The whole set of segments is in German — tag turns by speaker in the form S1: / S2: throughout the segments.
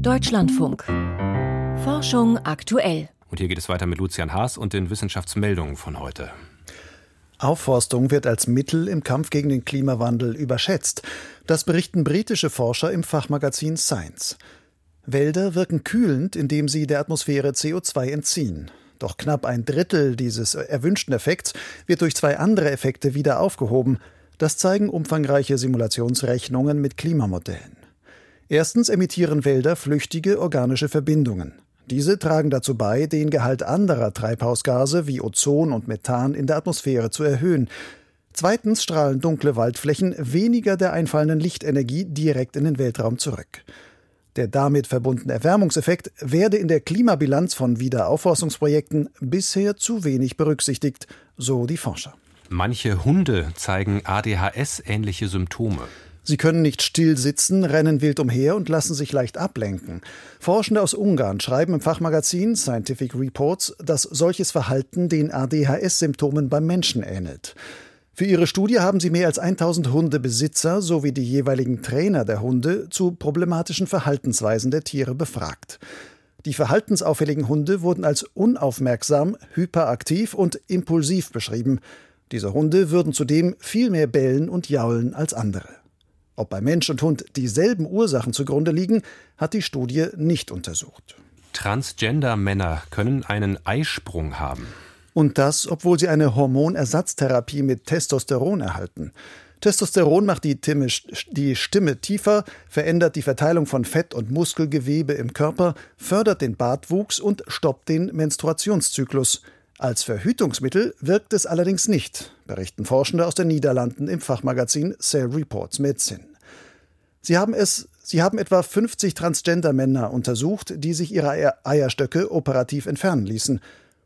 S1: Deutschlandfunk. Forschung aktuell.
S2: Und hier geht es weiter mit Lucian Haas und den Wissenschaftsmeldungen von heute.
S3: Aufforstung wird als Mittel im Kampf gegen den Klimawandel überschätzt. Das berichten britische Forscher im Fachmagazin Science. Wälder wirken kühlend, indem sie der Atmosphäre CO2 entziehen. Doch knapp ein Drittel dieses erwünschten Effekts wird durch zwei andere Effekte wieder aufgehoben. Das zeigen umfangreiche Simulationsrechnungen mit Klimamodellen. Erstens emittieren Wälder flüchtige organische Verbindungen. Diese tragen dazu bei, den Gehalt anderer Treibhausgase wie Ozon und Methan in der Atmosphäre zu erhöhen. Zweitens strahlen dunkle Waldflächen weniger der einfallenden Lichtenergie direkt in den Weltraum zurück. Der damit verbundene Erwärmungseffekt werde in der Klimabilanz von Wiederaufforstungsprojekten bisher zu wenig berücksichtigt, so die Forscher.
S2: Manche Hunde zeigen ADHS-ähnliche Symptome.
S3: Sie können nicht still sitzen, rennen wild umher und lassen sich leicht ablenken. Forschende aus Ungarn schreiben im Fachmagazin Scientific Reports, dass solches Verhalten den ADHS-Symptomen beim Menschen ähnelt. Für ihre Studie haben sie mehr als 1000 Hundebesitzer sowie die jeweiligen Trainer der Hunde zu problematischen Verhaltensweisen der Tiere befragt. Die verhaltensauffälligen Hunde wurden als unaufmerksam, hyperaktiv und impulsiv beschrieben. Diese Hunde würden zudem viel mehr bellen und jaulen als andere. Ob bei Mensch und Hund dieselben Ursachen zugrunde liegen, hat die Studie nicht untersucht.
S2: Transgender-Männer können einen Eisprung haben.
S3: Und das, obwohl sie eine Hormonersatztherapie mit Testosteron erhalten. Testosteron macht die, die, Stimme tiefer, verändert die Verteilung von Fett- und Muskelgewebe im Körper, fördert den Bartwuchs und stoppt den Menstruationszyklus. Als Verhütungsmittel wirkt es allerdings nicht, berichten Forschende aus den Niederlanden im Fachmagazin Cell Reports Medicine. Sie haben es Sie haben etwa 50 Transgender-Männer untersucht, die sich ihre Eierstöcke operativ entfernen ließen.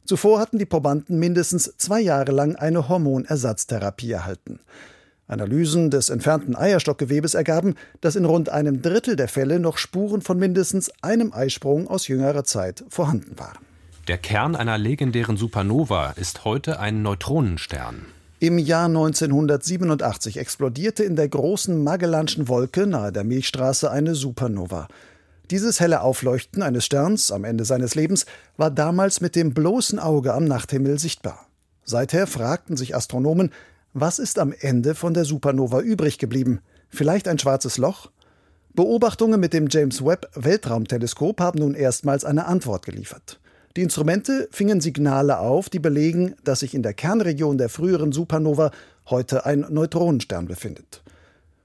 S3: Zuvor hatten die Probanden mindestens zwei Jahre lang eine Hormonersatztherapie erhalten. Analysen des entfernten Eierstockgewebes ergaben, dass in rund einem Drittel der Fälle noch Spuren von mindestens einem Eisprung aus jüngerer Zeit vorhanden waren.
S2: Der Kern einer legendären Supernova ist heute ein Neutronenstern.
S3: Im Jahr 1987 explodierte in der großen Magellanschen Wolke nahe der Milchstraße eine Supernova. Dieses helle Aufleuchten eines Sterns am Ende seines Lebens war damals mit dem bloßen Auge am Nachthimmel sichtbar. Seither fragten sich Astronomen, was ist am Ende von der Supernova übrig geblieben? Vielleicht ein schwarzes Loch? Beobachtungen mit dem James Webb Weltraumteleskop haben nun erstmals eine Antwort geliefert. Die Instrumente fingen Signale auf, die belegen, dass sich in der Kernregion der früheren Supernova heute ein Neutronenstern befindet.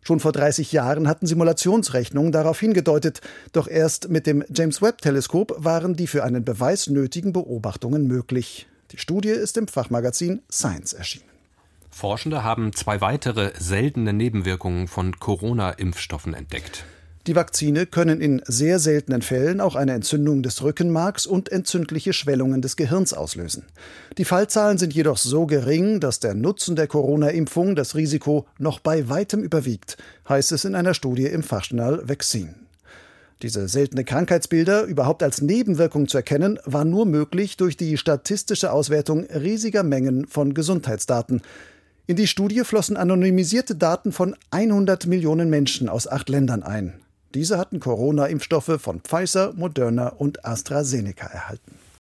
S3: Schon vor 30 Jahren hatten Simulationsrechnungen darauf hingedeutet, doch erst mit dem James Webb Teleskop waren die für einen Beweis nötigen Beobachtungen möglich. Die Studie ist im Fachmagazin Science erschienen.
S2: Forschende haben zwei weitere seltene Nebenwirkungen von Corona-Impfstoffen entdeckt.
S3: Die Vakzine können in sehr seltenen Fällen auch eine Entzündung des Rückenmarks und entzündliche Schwellungen des Gehirns auslösen. Die Fallzahlen sind jedoch so gering, dass der Nutzen der Corona-Impfung das Risiko noch bei weitem überwiegt, heißt es in einer Studie im Fachjournal Vaccine. Diese seltene Krankheitsbilder überhaupt als Nebenwirkung zu erkennen, war nur möglich durch die statistische Auswertung riesiger Mengen von Gesundheitsdaten. In die Studie flossen anonymisierte Daten von 100 Millionen Menschen aus acht Ländern ein. Diese hatten Corona-Impfstoffe von Pfizer, Moderna und AstraZeneca erhalten.